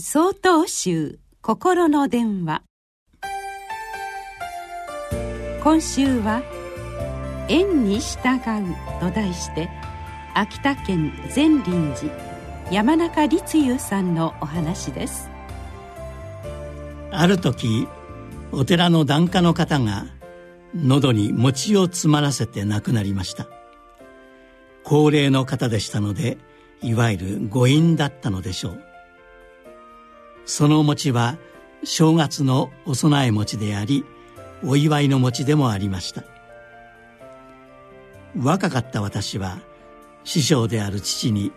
総統集心の電話。今週は「縁に従う」と題して秋田県善林寺山中立雄さんのお話です。ある時お寺の檀家の方が喉に餅を詰まらせて亡くなりました。高齢の方でしたのでいわゆる誤飲だったのでしょう。その餅は正月のお供え餅でありお祝いの餅でもありました。若かった私は師匠である父に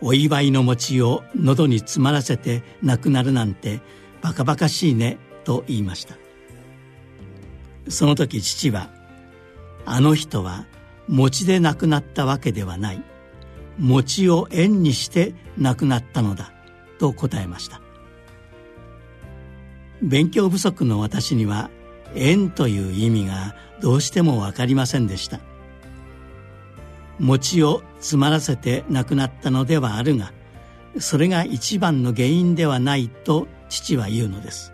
お祝いの餅を喉に詰まらせて亡くなるなんてバカバカしいねと言いました。その時父はあの人は餅で亡くなったわけではない。餅を縁にして亡くなったのだと答えました。勉強不足の私には縁という意味がどうしても分かりませんでした。餅を詰まらせて亡くなったのではあるがそれが一番の原因ではないと父は言うのです。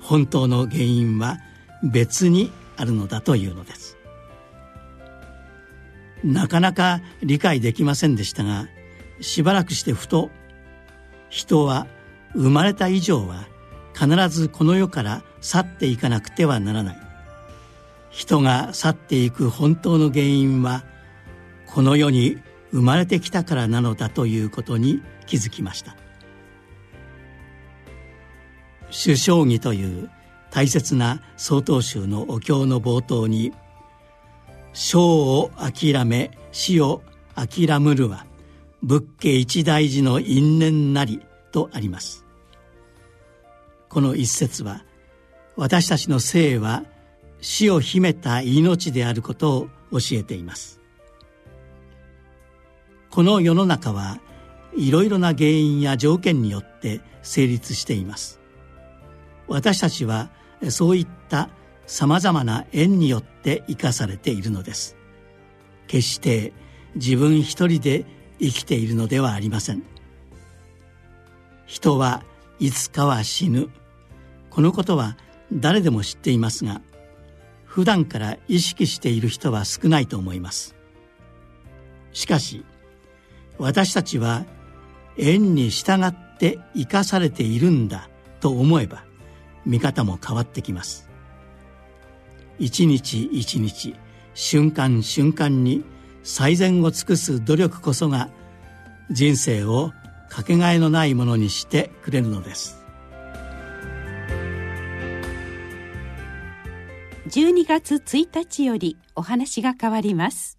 本当の原因は別にあるのだというのです。なかなか理解できませんでしたがしばらくしてふと人は生まれた以上は必ずこの世から去っていかなくてはならない。人が去っていく本当の原因はこの世に生まれてきたからなのだということに気づきました。首相儀という大切な曹洞宗のお経の冒頭に「生を諦め死を諦むるは仏家一大事の因縁なり」とあります。この一節は私たちの生は死を秘めた命であることを教えています。この世の中はいろいろな原因や条件によって成立しています。私たちはそういったさまざまな縁によって生かされているのです。決して自分一人で生きているのではありません。人はいつかは死ぬ。このことは誰でも知っていますが普段から意識している人は少ないと思います。しかし私たちは縁に従って生かされているんだと思えば見方も変わってきます。一日一日瞬間瞬間に最善を尽くす努力こそが人生をかけがえのないものにしてくれるのです。12月1日よりお話が変わります。